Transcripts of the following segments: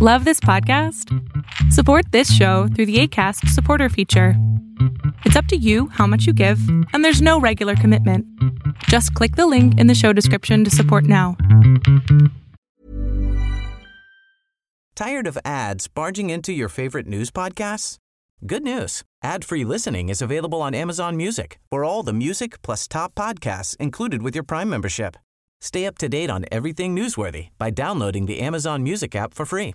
Love this podcast? Support this show through the ACAST supporter feature. It's up to you how much you give, and there's no regular commitment. Just click the link in the show description to support now. Tired of ads barging into your favorite news podcasts? Good news. Ad-free listening is available on Amazon Music for all the music plus top podcasts included with your Prime membership. Stay up to date on everything newsworthy by downloading the Amazon Music app for free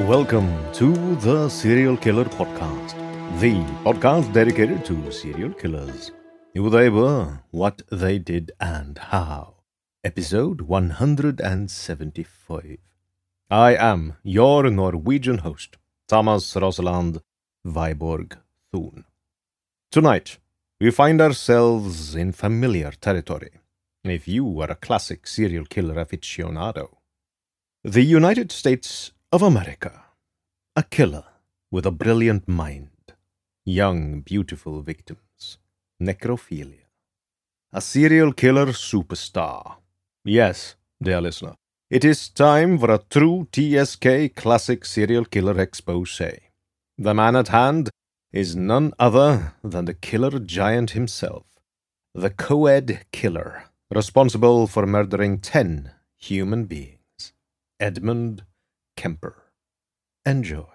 Welcome to the Serial Killer Podcast, the podcast dedicated to serial killers, who they were, what they did, and how. Episode 175. I am your Norwegian host, Thomas Rosaland Viborg Thun. Tonight, we find ourselves in familiar territory. If you are a classic serial killer aficionado, the United States of America. A killer with a brilliant mind. Young, beautiful victims. Necrophilia. A serial killer superstar. Yes, dear listener, it is time for a true TSK classic serial killer expose. The man at hand is none other than the killer giant himself. The co-ed killer, responsible for murdering ten human beings. Edmund Kemper. Enjoy.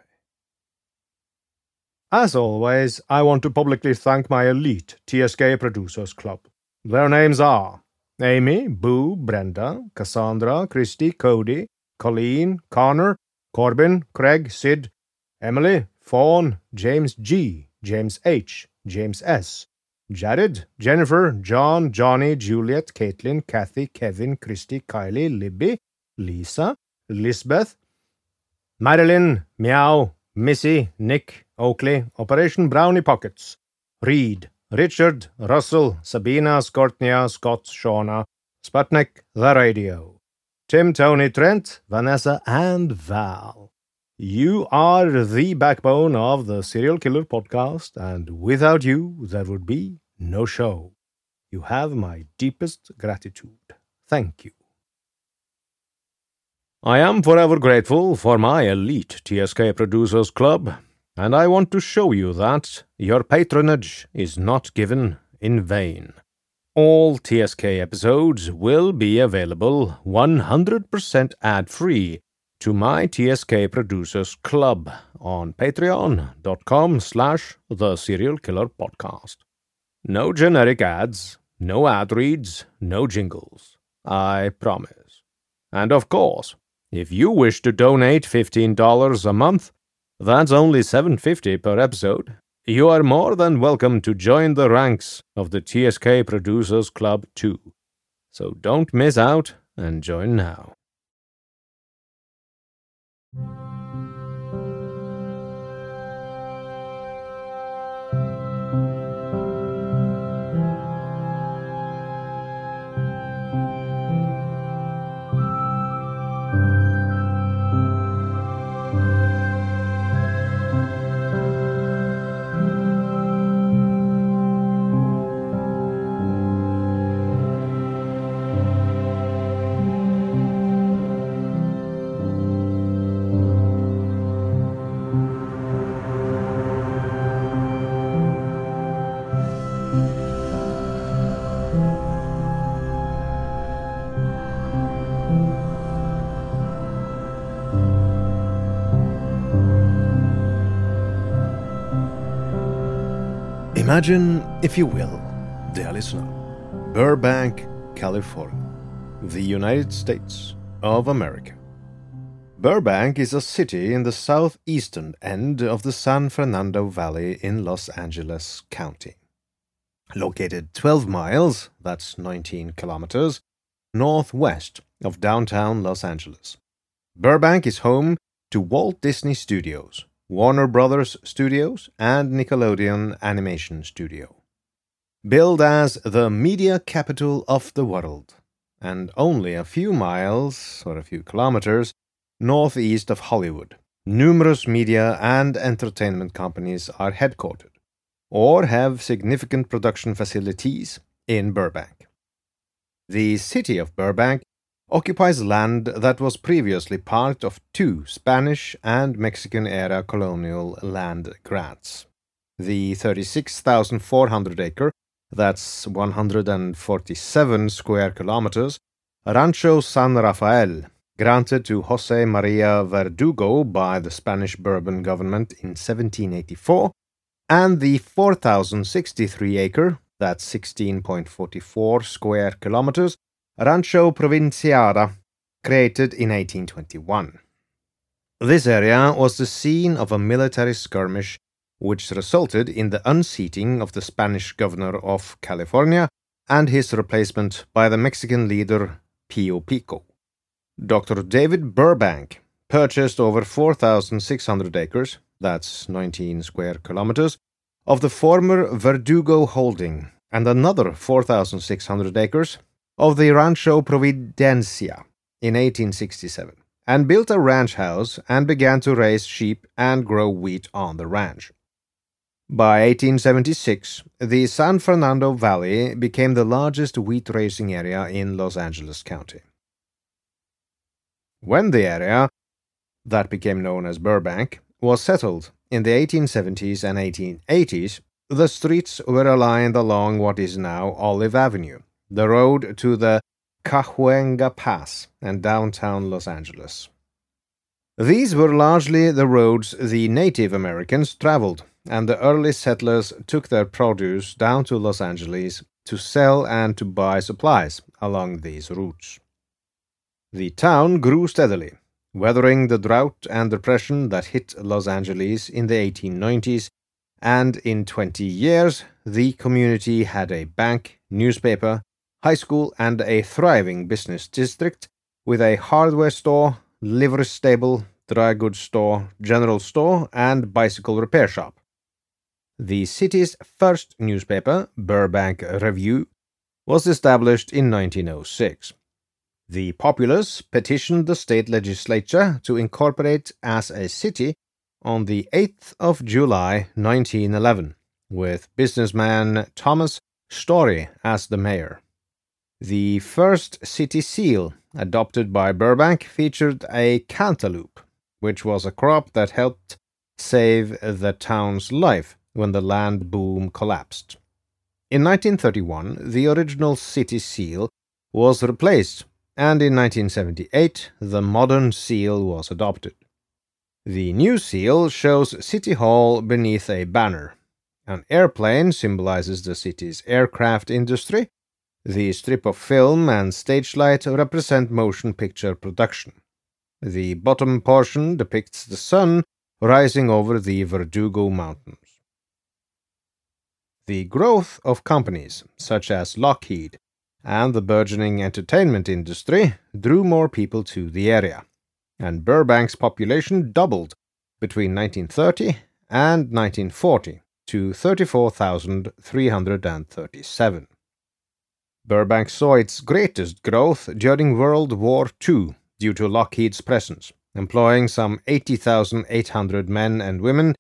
As always, I want to publicly thank my elite TSK Producers Club. Their names are Amy, Boo, Brenda, Cassandra, Christy, Cody, Colleen, Connor, Corbin, Craig, Sid, Emily, Fawn, James G, James H, James S, Jared, Jennifer, John, Johnny, Juliet, Caitlin, Kathy, Kevin, Christy, Kylie, Libby, Lisa, Lisbeth, Marilyn, Meow, Missy, Nick, Oakley, Operation Brownie Pockets, Reed, Richard, Russell, Sabina, Skortnia, Scott, Shauna, Sputnik, The Radio, Tim, Tony, Trent, Vanessa, and Val. You are the backbone of the Serial Killer podcast, and without you, there would be no show. You have my deepest gratitude. Thank you. I am forever grateful for my elite TSK Producers Club, and I want to show you that your patronage is not given in vain. All TSK episodes will be available 100% ad free to my TSK Producers Club on patreon.com slash the serial killer podcast. No generic ads, no ad reads, no jingles. I promise. And of course, if you wish to donate $15 a month, that's only $7.50 per episode. You are more than welcome to join the ranks of the TSK Producers Club too. So don't miss out and join now. Imagine, if you will, dear listener, Burbank, California, the United States of America. Burbank is a city in the southeastern end of the San Fernando Valley in Los Angeles County. Located 12 miles, that's 19 kilometers, northwest of downtown Los Angeles. Burbank is home to Walt Disney Studios, Warner Brothers Studios, and Nickelodeon Animation Studio. Billed as the media capital of the world, and only a few miles or a few kilometers northeast of Hollywood, numerous media and entertainment companies are headquartered or have significant production facilities in Burbank. The city of Burbank occupies land that was previously part of two Spanish and Mexican era colonial land grants. The 36,400 acre, that's 147 square kilometers, Rancho San Rafael, granted to Jose Maria Verdugo by the Spanish Bourbon government in 1784, and the 4,063 acre, that's 16.44 square kilometers, Rancho Providencia, created in 1821. This area was the scene of a military skirmish which resulted in the unseating of the Spanish governor of California and his replacement by the Mexican leader Pio Pico. Dr. David Burbank purchased over 4,600 acres, that's 19 square kilometers, of the former Verdugo holding and another 4,600 acres of the Rancho Providencia in 1867 and built a ranch house and began to raise sheep and grow wheat on the ranch. By 1876, the San Fernando Valley became the largest wheat raising area in Los Angeles County. When the area, that became known as Burbank, was settled in the 1870s and 1880s, the streets were aligned along what is now Olive Avenue, the road to the Cahuenga Pass and downtown Los Angeles. These were largely the roads the Native Americans traveled, and the early settlers took their produce down to Los Angeles to sell and to buy supplies along these routes. The town grew steadily, weathering the drought and depression that hit Los Angeles in the 1890s, and in 20 years, the community had a bank, newspaper, high school, and a thriving business district with a hardware store, livery stable, dry goods store, general store, and bicycle repair shop. The city's first newspaper, Burbank Review, was established in 1906. The populace petitioned the state legislature to incorporate as a city on the 8th of July 1911, with businessman Thomas Story as the mayor. The first city seal adopted by Burbank featured a cantaloupe, which was a crop that helped save the town's life when the land boom collapsed. In 1931, the original city seal was replaced and in 1978 the modern seal was adopted. The new seal shows City Hall beneath a banner. An airplane symbolizes the city's aircraft industry. The strip of film and stage light represent motion picture production. The bottom portion depicts the sun rising over the Verdugo Mountains. The growth of companies such as Lockheed, and the burgeoning entertainment industry drew more people to the area, and Burbank's population doubled between 1930 and 1940 to 34,337. Burbank saw its greatest growth during World War II due to Lockheed's presence, employing some 80,800 men and women,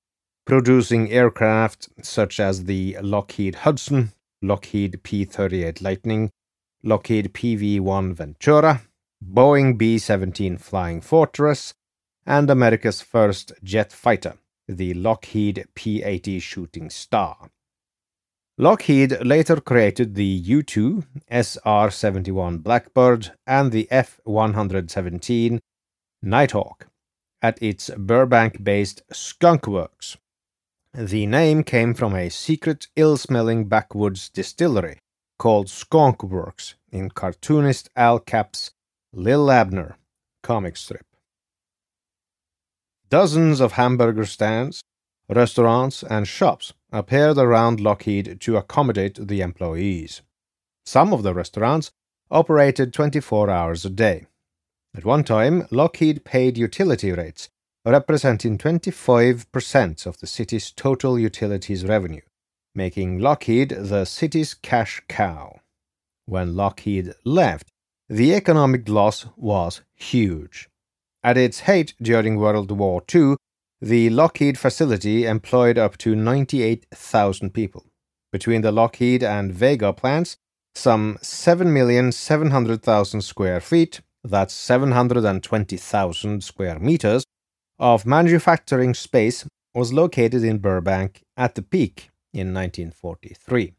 producing aircraft such as the Lockheed Hudson, Lockheed P 38 Lightning, Lockheed PV-1 Ventura, Boeing B-17 Flying Fortress, and America's first jet fighter, the Lockheed P-80 Shooting Star. Lockheed later created the U-2, SR-71 Blackbird, and the F-117 Nighthawk at its Burbank-based Skunk Works. The name came from a secret, ill-smelling backwoods distillery called Skunk Works in cartoonist Al Capp's Lil Abner comic strip. Dozens of hamburger stands, restaurants, and shops appeared around Lockheed to accommodate the employees. Some of the restaurants operated 24 hours a day, At one time, Lockheed paid utility rates, representing 25% of the city's total utilities revenue, making Lockheed the city's cash cow. When Lockheed left, the economic loss was huge. At its height during World War II, the Lockheed facility employed up to 98,000 people. Between the Lockheed and Vega plants, some 7,700,000 square feet, that's 720,000 square meters, of manufacturing space was located in Burbank at the peak in 1943.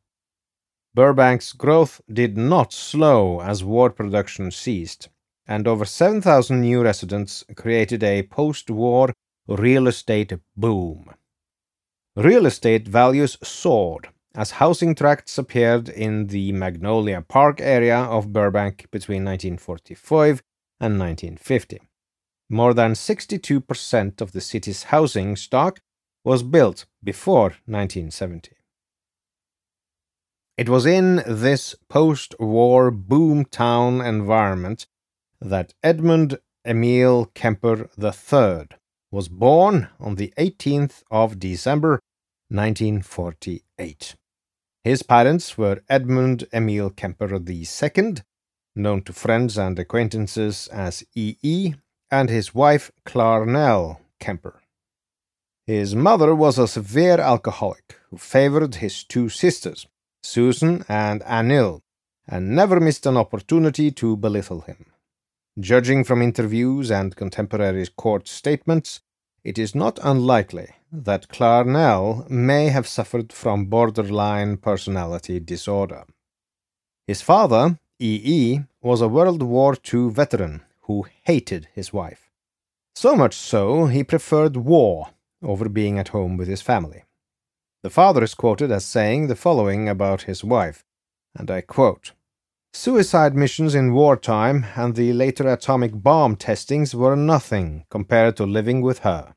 Burbank's growth did not slow as war production ceased, and over 7,000 new residents created a post war real estate boom. Real estate values soared as housing tracts appeared in the Magnolia Park area of Burbank between 1945 and 1950. More than 62% of the city's housing stock was built before 1970. It was in this post war boom town environment that Edmund Emil Kemper III was born on the 18th of December 1948. His parents were Edmund Emil Kemper II, known to friends and acquaintances as E.E., and his wife Clarnell Kemper. His mother was a severe alcoholic who favored his two sisters, Susan and Anil, and never missed an opportunity to belittle him. Judging from interviews and contemporary court statements, it is not unlikely that Clarnell may have suffered from borderline personality disorder. His father, E. E., was a World War II veteran who hated his wife. So much so, he preferred war over being at home with his family. The father is quoted as saying the following about his wife, and I quote Suicide missions in wartime and the later atomic bomb testings were nothing compared to living with her.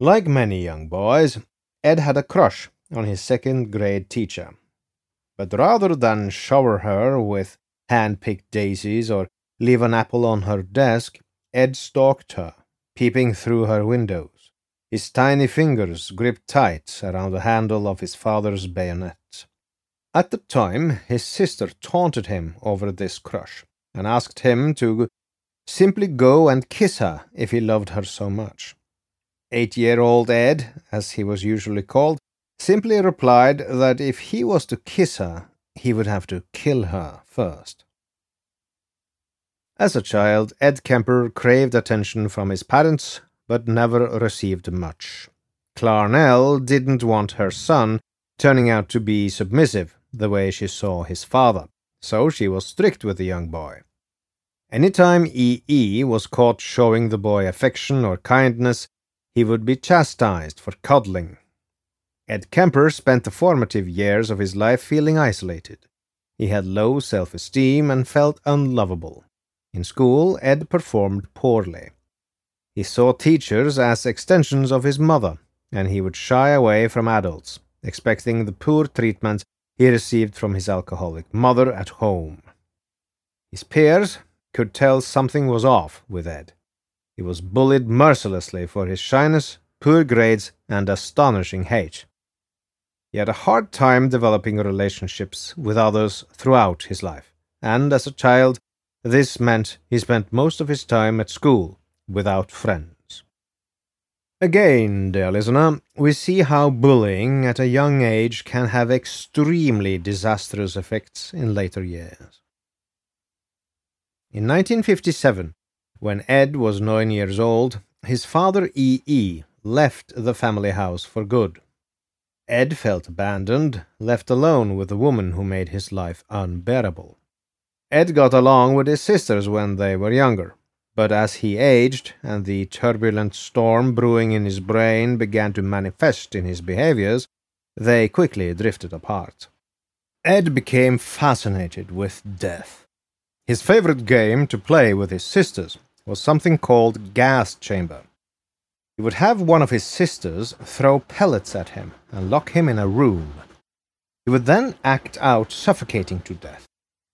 Like many young boys, Ed had a crush on his second grade teacher. But rather than shower her with hand picked daisies or leave an apple on her desk, Ed stalked her, peeping through her windows, his tiny fingers gripped tight around the handle of his father's bayonet. At the time, his sister taunted him over this crush and asked him to simply go and kiss her if he loved her so much. Eight year old Ed, as he was usually called, simply replied that if he was to kiss her, he would have to kill her first. As a child, Ed Kemper craved attention from his parents, but never received much. Clarnell didn't want her son turning out to be submissive the way she saw his father, so she was strict with the young boy. Any time E. E. was caught showing the boy affection or kindness, he would be chastised for coddling. Ed Kemper spent the formative years of his life feeling isolated. He had low self esteem and felt unlovable. In school, Ed performed poorly. He saw teachers as extensions of his mother, and he would shy away from adults, expecting the poor treatment he received from his alcoholic mother at home. His peers could tell something was off with Ed. He was bullied mercilessly for his shyness, poor grades, and astonishing hate. He had a hard time developing relationships with others throughout his life, and as a child, this meant he spent most of his time at school without friends. Again, dear listener, we see how bullying at a young age can have extremely disastrous effects in later years. In 1957, when Ed was nine years old, his father E. E. left the family house for good. Ed felt abandoned, left alone with the woman who made his life unbearable. Ed got along with his sisters when they were younger, but as he aged and the turbulent storm brewing in his brain began to manifest in his behaviors, they quickly drifted apart. Ed became fascinated with death. His favorite game to play with his sisters was something called gas chamber. He would have one of his sisters throw pellets at him and lock him in a room. He would then act out suffocating to death.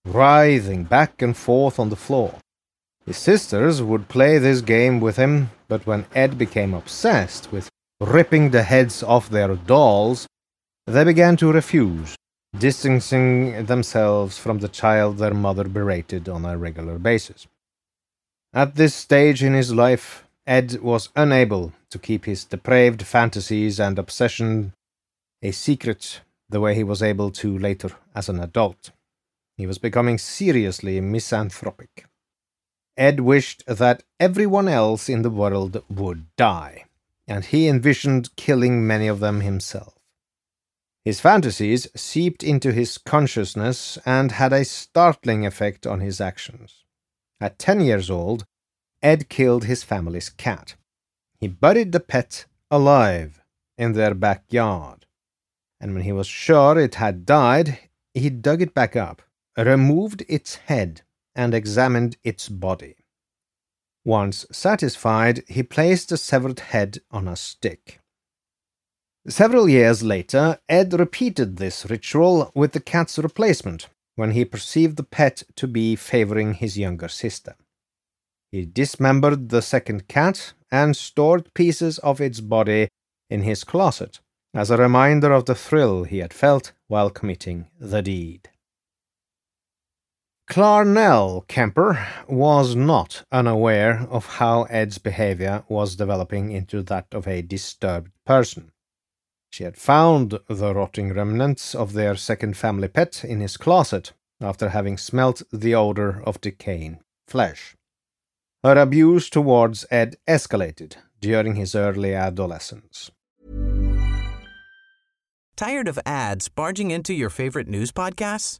writhing back and forth on the floor. His sisters would play this game with him, but when Ed became obsessed with ripping the heads off their dolls, they began to refuse, distancing themselves from the child their mother berated on a regular basis. At this stage in his life, Ed was unable to keep his depraved fantasies and obsession a secret the way he was able to later as an adult. He was becoming seriously misanthropic. Ed wished that everyone else in the world would die, and he envisioned killing many of them himself. His fantasies seeped into his consciousness and had a startling effect on his actions. At ten years old, Ed killed his family's cat. He buried the pet alive in their backyard, and when he was sure it had died, he dug it back up, removed its head, and examined its body. Once satisfied, he placed the severed head on a stick. Several years later, Ed repeated this ritual with the cat's replacement when he perceived the pet to be favoring his younger sister. He dismembered the second cat and stored pieces of its body in his closet as a reminder of the thrill he had felt while committing the deed. Clarnell Kemper was not unaware of how Ed's behavior was developing into that of a disturbed person. She had found the rotting remnants of their second family pet in his closet after having smelt the odor of decaying flesh. Her abuse towards Ed escalated during his early adolescence. Tired of ads barging into your favorite news podcasts?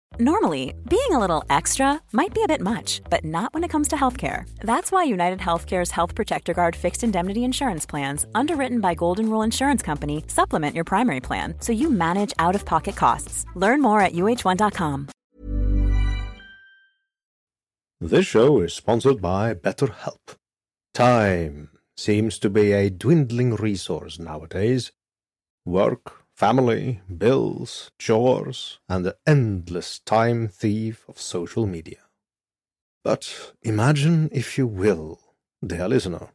Normally, being a little extra might be a bit much, but not when it comes to healthcare. That's why United Healthcare's Health Protector Guard fixed indemnity insurance plans, underwritten by Golden Rule Insurance Company, supplement your primary plan so you manage out of pocket costs. Learn more at uh1.com. This show is sponsored by BetterHelp. Time seems to be a dwindling resource nowadays. Work family, bills, chores, and the endless time thief of social media. But imagine, if you will, dear listener,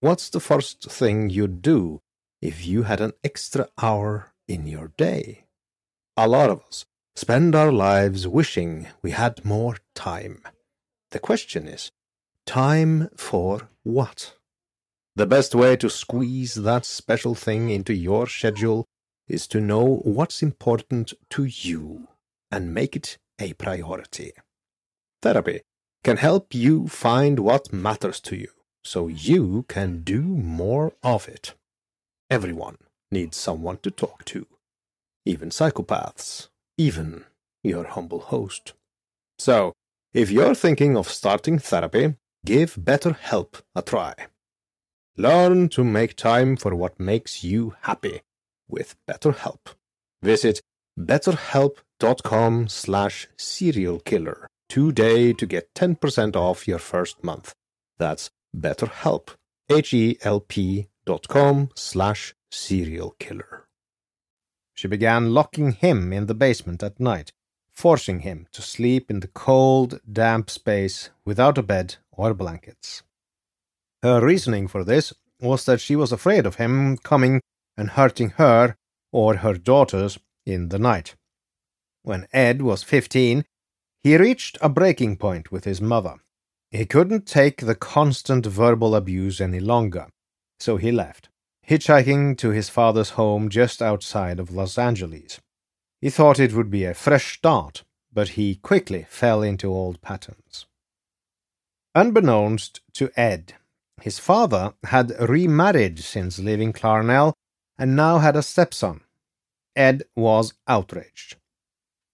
what's the first thing you'd do if you had an extra hour in your day? A lot of us spend our lives wishing we had more time. The question is, time for what? The best way to squeeze that special thing into your schedule is to know what's important to you and make it a priority. Therapy can help you find what matters to you so you can do more of it. Everyone needs someone to talk to, even psychopaths, even your humble host. So, if you're thinking of starting therapy, give BetterHelp a try. Learn to make time for what makes you happy with BetterHelp. Visit betterhelp.com slash serialkiller today to get 10% off your first month. That's betterhelp, H-E-L-P dot com slash serialkiller. She began locking him in the basement at night, forcing him to sleep in the cold, damp space without a bed or blankets. Her reasoning for this was that she was afraid of him coming and hurting her or her daughters in the night. When Ed was fifteen, he reached a breaking point with his mother. He couldn't take the constant verbal abuse any longer, so he left, hitchhiking to his father's home just outside of Los Angeles. He thought it would be a fresh start, but he quickly fell into old patterns. Unbeknownst to Ed, his father had remarried since leaving Clarnell and now had a stepson. Ed was outraged.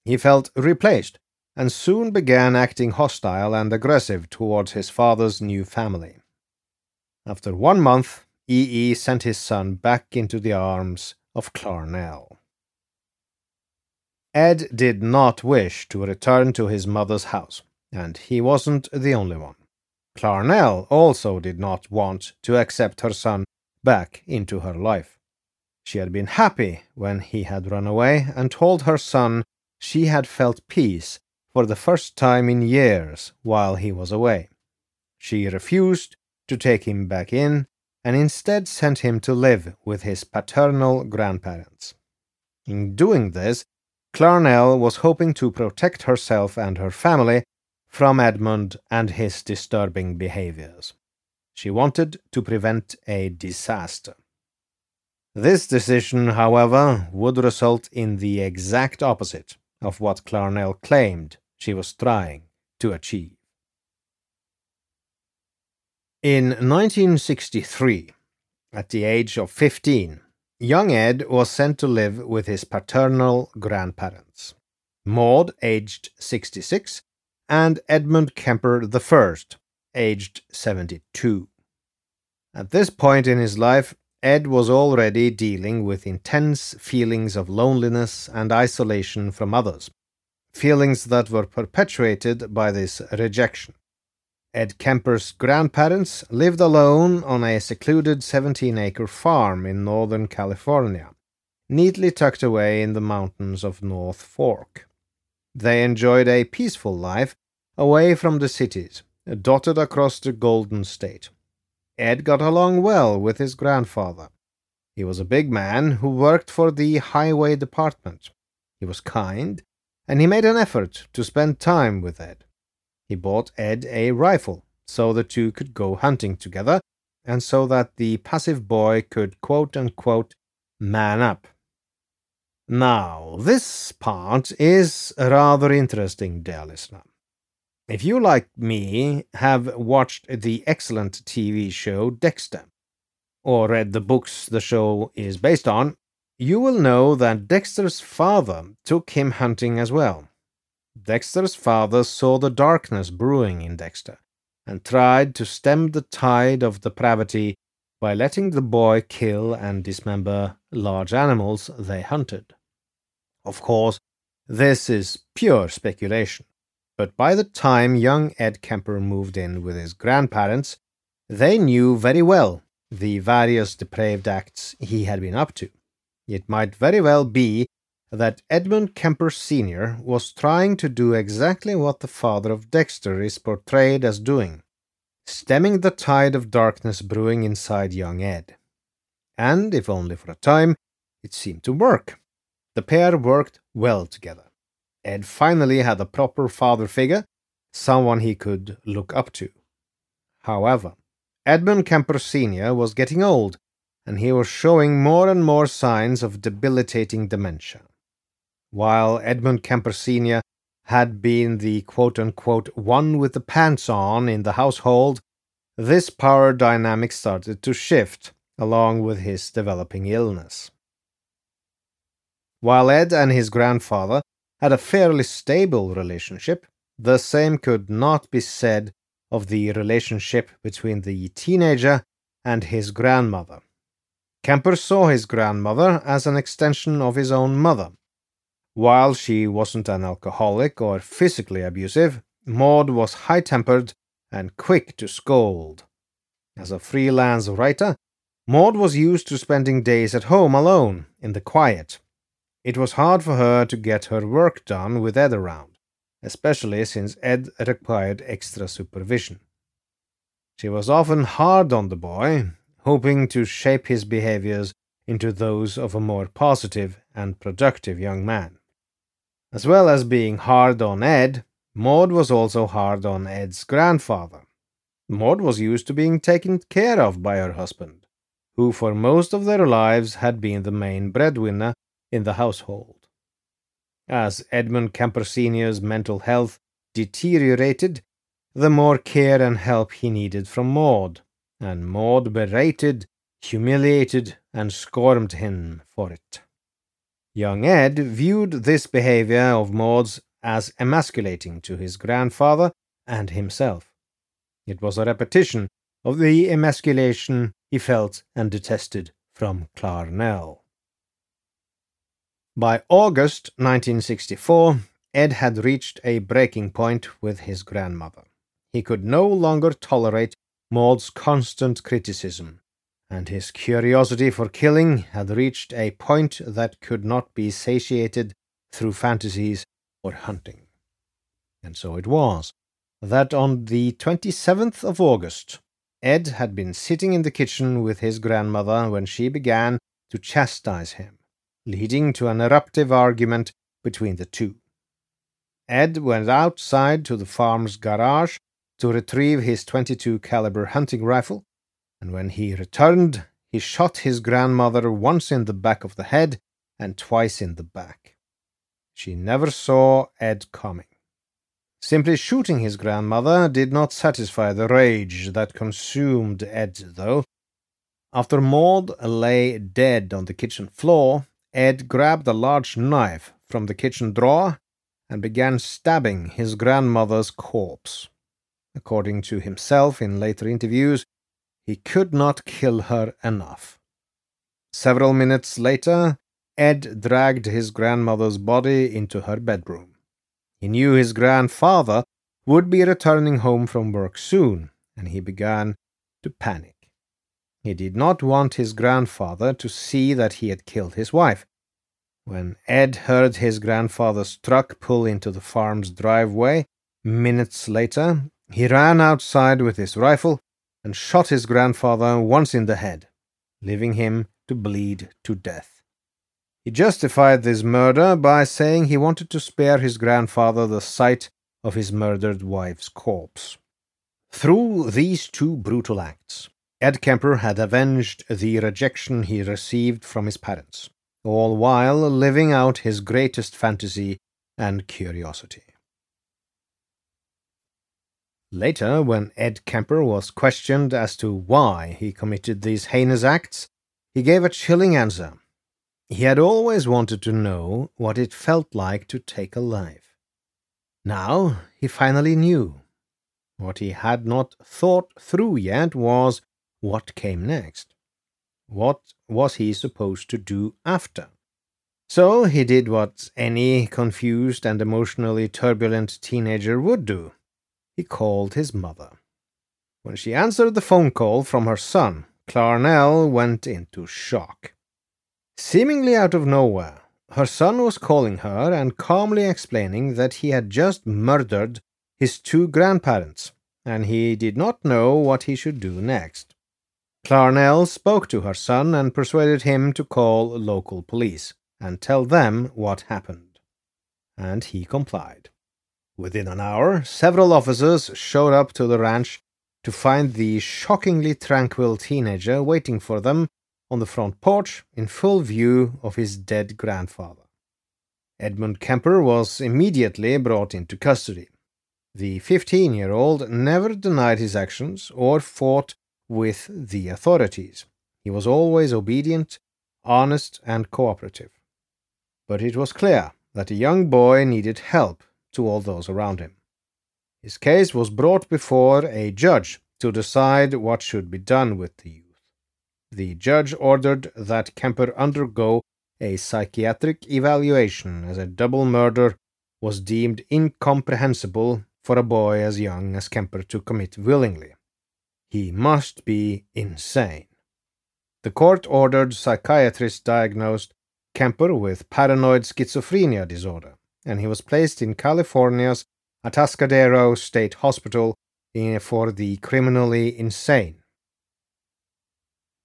He felt replaced and soon began acting hostile and aggressive towards his father's new family. After one month, E.E. sent his son back into the arms of Clarnell. Ed did not wish to return to his mother's house, and he wasn't the only one. Clarnell also did not want to accept her son back into her life. She had been happy when he had run away and told her son she had felt peace for the first time in years while he was away. She refused to take him back in and instead sent him to live with his paternal grandparents. In doing this, Clarnell was hoping to protect herself and her family from Edmund and his disturbing behaviors. She wanted to prevent a disaster. This decision, however, would result in the exact opposite of what Clarnell claimed she was trying to achieve. In 1963, at the age of 15, young Ed was sent to live with his paternal grandparents. Maud, aged 66, and Edmund Kemper I, aged 72. At this point in his life, Ed was already dealing with intense feelings of loneliness and isolation from others, feelings that were perpetuated by this rejection. Ed Kemper's grandparents lived alone on a secluded 17 acre farm in Northern California, neatly tucked away in the mountains of North Fork. They enjoyed a peaceful life away from the cities, dotted across the Golden State. Ed got along well with his grandfather. He was a big man who worked for the highway department. He was kind, and he made an effort to spend time with Ed. He bought Ed a rifle so the two could go hunting together, and so that the passive boy could quote unquote man up. Now, this part is rather interesting, dear listener. If you, like me, have watched the excellent TV show Dexter, or read the books the show is based on, you will know that Dexter's father took him hunting as well. Dexter's father saw the darkness brewing in Dexter and tried to stem the tide of depravity by letting the boy kill and dismember large animals they hunted. Of course, this is pure speculation. But by the time young Ed Kemper moved in with his grandparents, they knew very well the various depraved acts he had been up to. It might very well be that Edmund Kemper Sr. was trying to do exactly what the father of Dexter is portrayed as doing stemming the tide of darkness brewing inside young Ed. And, if only for a time, it seemed to work. The pair worked well together. Ed finally had a proper father figure, someone he could look up to. However, Edmund Kemper Sr. was getting old, and he was showing more and more signs of debilitating dementia. While Edmund Kemper Sr. had been the quote unquote one with the pants on in the household, this power dynamic started to shift along with his developing illness. While Ed and his grandfather had a fairly stable relationship, the same could not be said of the relationship between the teenager and his grandmother. Kemper saw his grandmother as an extension of his own mother. While she wasn't an alcoholic or physically abusive, Maud was high tempered and quick to scold. As a freelance writer, Maud was used to spending days at home alone, in the quiet, it was hard for her to get her work done with Ed around, especially since Ed required extra supervision. She was often hard on the boy, hoping to shape his behaviors into those of a more positive and productive young man. As well as being hard on Ed, Maud was also hard on Ed's grandfather. Maud was used to being taken care of by her husband, who for most of their lives had been the main breadwinner in the household. As Edmund Kemper Sr.'s mental health deteriorated, the more care and help he needed from Maud, and Maud berated, humiliated, and scorned him for it. Young Ed viewed this behavior of Maud's as emasculating to his grandfather and himself. It was a repetition of the emasculation he felt and detested from Clarnell. By August 1964, Ed had reached a breaking point with his grandmother. He could no longer tolerate Maud's constant criticism, and his curiosity for killing had reached a point that could not be satiated through fantasies or hunting. And so it was that on the 27th of August, Ed had been sitting in the kitchen with his grandmother when she began to chastise him, leading to an eruptive argument between the two. Ed went outside to the farm's garage to retrieve his 22 caliber hunting rifle, and when he returned, he shot his grandmother once in the back of the head and twice in the back. She never saw Ed coming. Simply shooting his grandmother did not satisfy the rage that consumed Ed, though. After Maud lay dead on the kitchen floor, Ed grabbed a large knife from the kitchen drawer and began stabbing his grandmother's corpse. According to himself in later interviews, he could not kill her enough. Several minutes later, Ed dragged his grandmother's body into her bedroom. He knew his grandfather would be returning home from work soon, and he began to panic. He did not want his grandfather to see that he had killed his wife. When Ed heard his grandfather's truck pull into the farm's driveway, minutes later, he ran outside with his rifle and shot his grandfather once in the head, leaving him to bleed to death. He justified this murder by saying he wanted to spare his grandfather the sight of his murdered wife's corpse. Through these two brutal acts, Ed Kemper had avenged the rejection he received from his parents, all while living out his greatest fantasy and curiosity. Later, when Ed Kemper was questioned as to why he committed these heinous acts, he gave a chilling answer he had always wanted to know what it felt like to take a life. Now he finally knew. What he had not thought through yet was what came next. What was he supposed to do after? So he did what any confused and emotionally turbulent teenager would do. He called his mother. When she answered the phone call from her son, Clarnell went into shock. Seemingly out of nowhere, her son was calling her and calmly explaining that he had just murdered his two grandparents, and he did not know what he should do next. Clarnell spoke to her son and persuaded him to call local police and tell them what happened. And he complied. Within an hour, several officers showed up to the ranch to find the shockingly tranquil teenager waiting for them on the front porch in full view of his dead grandfather. Edmund Kemper was immediately brought into custody. The 15 year old never denied his actions or fought with the authorities. He was always obedient, honest, and cooperative. But it was clear that a young boy needed help to all those around him. His case was brought before a judge to decide what should be done with the youth the judge ordered that Kemper undergo a psychiatric evaluation as a double murder was deemed incomprehensible for a boy as young as Kemper to commit willingly. He must be insane. The court ordered psychiatrists diagnosed Kemper with paranoid schizophrenia disorder, and he was placed in California's Atascadero State Hospital eh, for the criminally insane.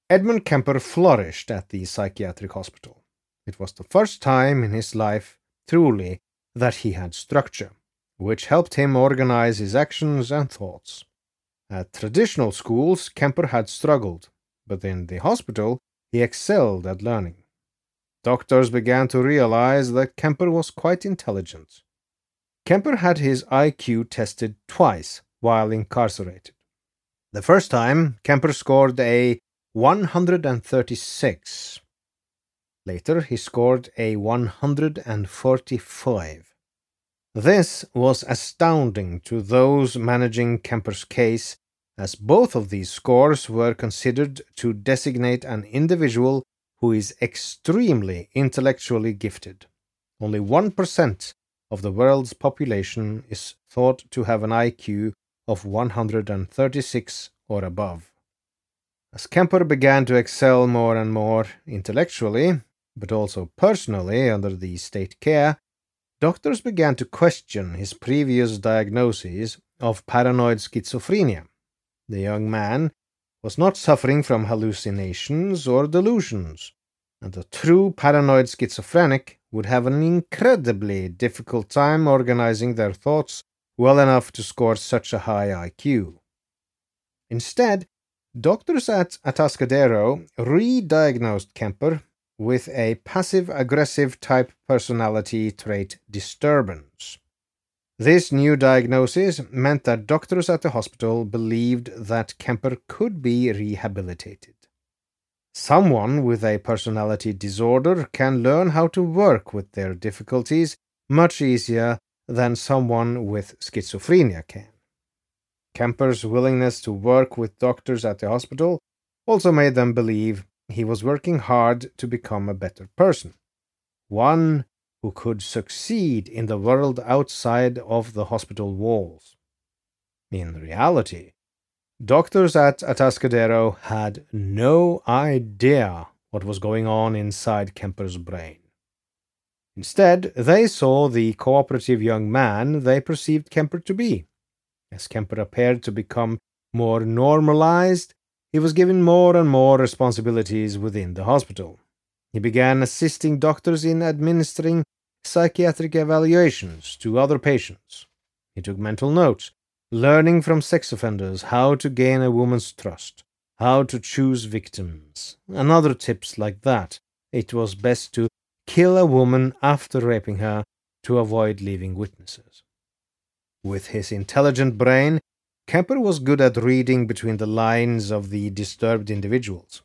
Edmund Kemper flourished at the psychiatric hospital. It was the first time in his life, truly, that he had structure, which helped him organize his actions and thoughts. At traditional schools, Kemper had struggled, but in the hospital, he excelled at learning. Doctors began to realize that Kemper was quite intelligent. Kemper had his IQ tested twice while incarcerated. The first time, Kemper scored a 136. Later, he scored a 145. This was astounding to those managing Kemper's case, as both of these scores were considered to designate an individual who is extremely intellectually gifted. Only 1% of the world's population is thought to have an IQ of 136 or above. As Kemper began to excel more and more intellectually, but also personally under the state care, doctors began to question his previous diagnoses of paranoid schizophrenia. The young man was not suffering from hallucinations or delusions, and a true paranoid schizophrenic would have an incredibly difficult time organizing their thoughts well enough to score such a high IQ. Instead, doctors at Atascadero re diagnosed Kemper with a passive aggressive type personality trait disturbance. This new diagnosis meant that doctors at the hospital believed that Kemper could be rehabilitated. Someone with a personality disorder can learn how to work with their difficulties much easier than someone with schizophrenia can. Kemper's willingness to work with doctors at the hospital also made them believe he was working hard to become a better person, one who could succeed in the world outside of the hospital walls. In reality, doctors at Atascadero had no idea what was going on inside Kemper's brain. Instead, they saw the cooperative young man they perceived Kemper to be. As Kemper appeared to become more normalized, he was given more and more responsibilities within the hospital. He began assisting doctors in administering psychiatric evaluations to other patients. He took mental notes, learning from sex offenders how to gain a woman's trust, how to choose victims, and other tips like that. It was best to kill a woman after raping her to avoid leaving witnesses. With his intelligent brain, Kemper was good at reading between the lines of the disturbed individuals.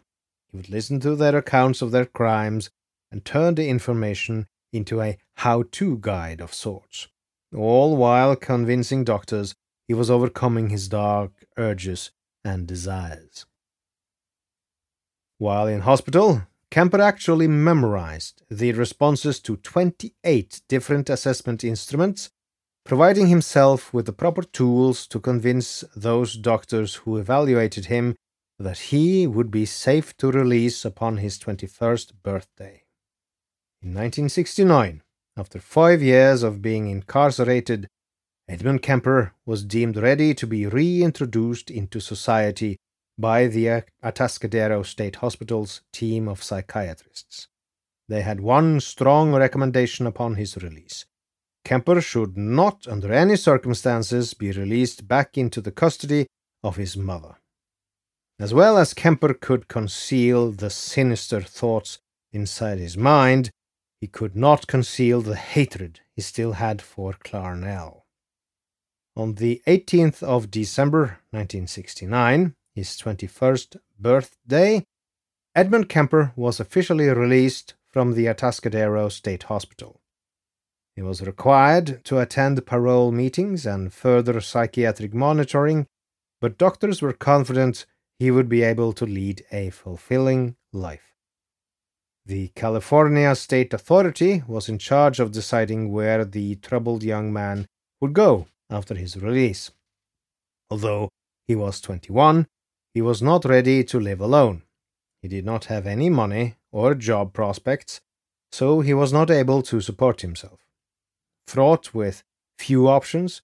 He would listen to their accounts of their crimes and turn the information into a how to guide of sorts, all while convincing doctors he was overcoming his dark urges and desires. While in hospital, Kemper actually memorized the responses to 28 different assessment instruments, providing himself with the proper tools to convince those doctors who evaluated him that he would be safe to release upon his 21st birthday. In 1969, after five years of being incarcerated, Edmund Kemper was deemed ready to be reintroduced into society by the Atascadero State Hospital's team of psychiatrists. They had one strong recommendation upon his release. Kemper should not, under any circumstances, be released back into the custody of his mother. As well as Kemper could conceal the sinister thoughts inside his mind, he could not conceal the hatred he still had for Clarnell. On the 18th of December 1969, his 21st birthday, Edmund Kemper was officially released from the Atascadero State Hospital. He was required to attend parole meetings and further psychiatric monitoring, but doctors were confident he would be able to lead a fulfilling life. The California State Authority was in charge of deciding where the troubled young man would go after his release. Although he was 21, he was not ready to live alone. He did not have any money or job prospects, so he was not able to support himself. Fraught with few options,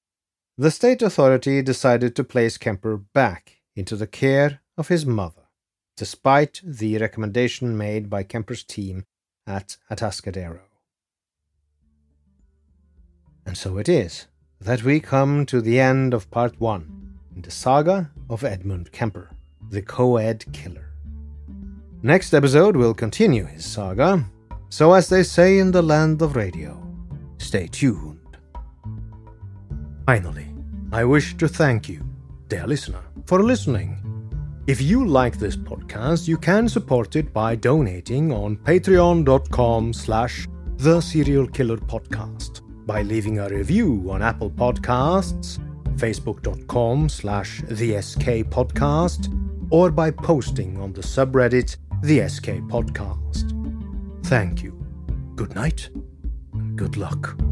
the state authority decided to place Kemper back into the care of his mother, despite the recommendation made by Kemper's team at Atascadero. And so it is that we come to the end of part one in the saga of Edmund Kemper the co-ed killer. Next episode will continue his saga, so as they say in the land of radio, stay tuned. Finally, I wish to thank you, dear listener, for listening. If you like this podcast, you can support it by donating on patreon.com slash the serial killer podcast, by leaving a review on Apple Podcasts, facebook.com slash the SK podcast, or by posting on the subreddit the SK Podcast. Thank you. Good night. Good luck.